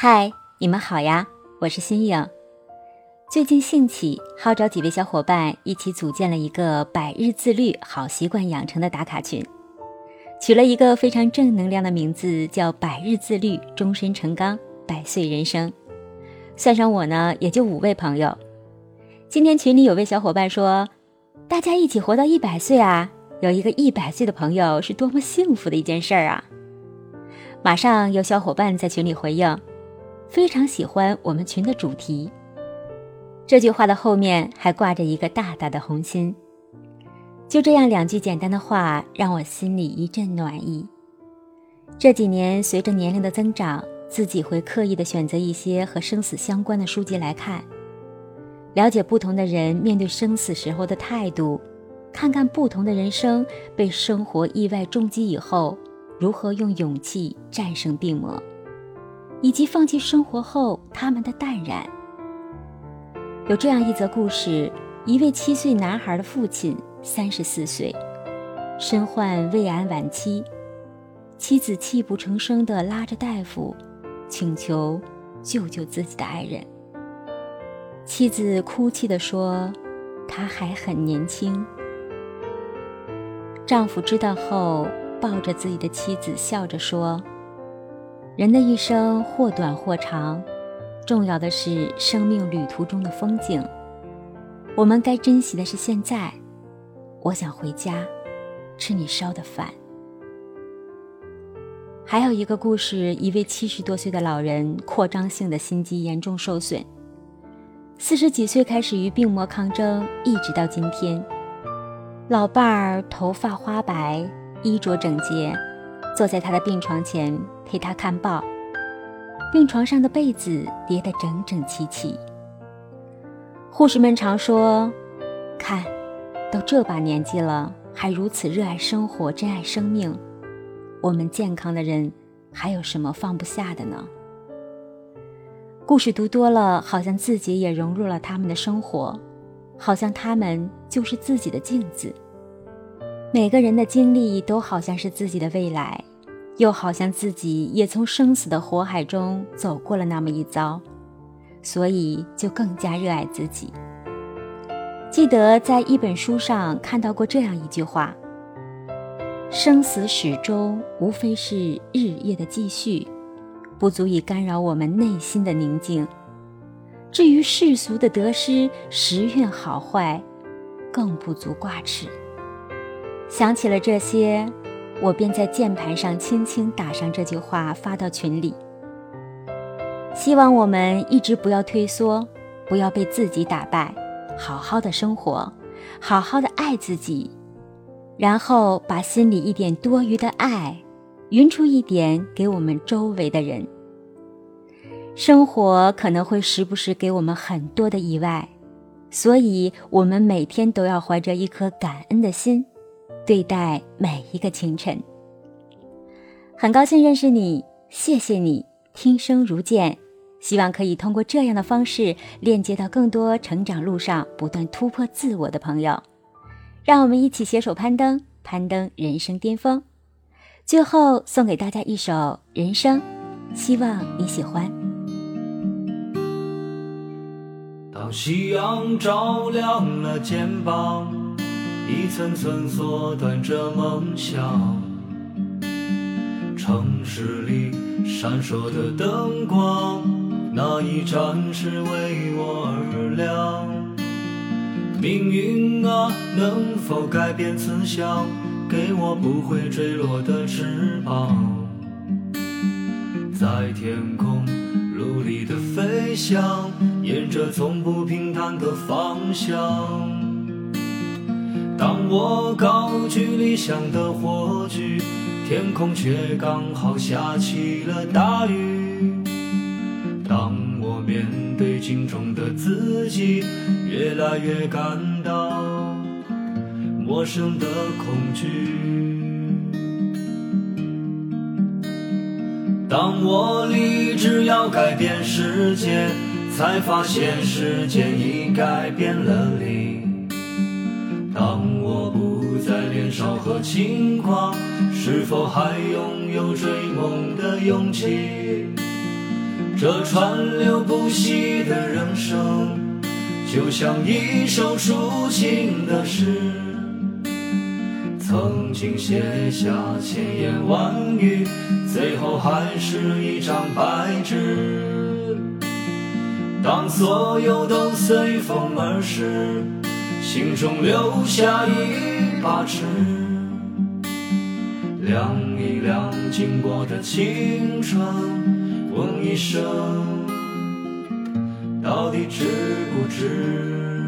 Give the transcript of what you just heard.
嗨，你们好呀，我是新颖。最近兴起，号召几位小伙伴一起组建了一个百日自律好习惯养成的打卡群，取了一个非常正能量的名字，叫“百日自律，终身成钢，百岁人生”。算上我呢，也就五位朋友。今天群里有位小伙伴说：“大家一起活到一百岁啊！有一个一百岁的朋友是多么幸福的一件事儿啊！”马上有小伙伴在群里回应。非常喜欢我们群的主题。这句话的后面还挂着一个大大的红心。就这样两句简单的话，让我心里一阵暖意。这几年随着年龄的增长，自己会刻意的选择一些和生死相关的书籍来看，了解不同的人面对生死时候的态度，看看不同的人生被生活意外重击以后，如何用勇气战胜病魔。以及放弃生活后他们的淡然。有这样一则故事：一位七岁男孩的父亲三十四岁，身患胃癌晚期，妻子泣不成声地拉着大夫，请求救救自己的爱人。妻子哭泣地说：“他还很年轻。”丈夫知道后，抱着自己的妻子，笑着说。人的一生或短或长，重要的是生命旅途中的风景。我们该珍惜的是现在。我想回家，吃你烧的饭。还有一个故事，一位七十多岁的老人，扩张性的心肌严重受损，四十几岁开始与病魔抗争，一直到今天。老伴儿头发花白，衣着整洁。坐在他的病床前陪他看报，病床上的被子叠得整整齐齐。护士们常说：“看，都这把年纪了，还如此热爱生活、珍爱生命，我们健康的人还有什么放不下的呢？”故事读多了，好像自己也融入了他们的生活，好像他们就是自己的镜子。每个人的经历都好像是自己的未来。又好像自己也从生死的火海中走过了那么一遭，所以就更加热爱自己。记得在一本书上看到过这样一句话：“生死始终无非是日夜的继续，不足以干扰我们内心的宁静。至于世俗的得失、时运好坏，更不足挂齿。”想起了这些。我便在键盘上轻轻打上这句话，发到群里。希望我们一直不要退缩，不要被自己打败，好好的生活，好好的爱自己，然后把心里一点多余的爱，匀出一点给我们周围的人。生活可能会时不时给我们很多的意外，所以我们每天都要怀着一颗感恩的心。对待每一个清晨，很高兴认识你，谢谢你听声如见，希望可以通过这样的方式链接到更多成长路上不断突破自我的朋友，让我们一起携手攀登，攀登人生巅峰。最后送给大家一首《人生》，希望你喜欢。当夕阳照亮了肩膀。一层层缩短着梦想，城市里闪烁的灯光，那一盏是为我而亮。命运啊，能否改变慈祥，给我不会坠落的翅膀，在天空努力的飞翔，沿着从不平坦的方向。当我高举理想的火炬，天空却刚好下起了大雨。当我面对镜中的自己，越来越感到陌生的恐惧。当我立志要改变世界，才发现时间已改变了你。年少和轻狂，是否还拥有追梦的勇气？这川流不息的人生，就像一首抒情的诗，曾经写下千言万语，最后还是一张白纸。当所有都随风而逝，心中留下一把尺，量一量经过的青春。问一声，到底值不值？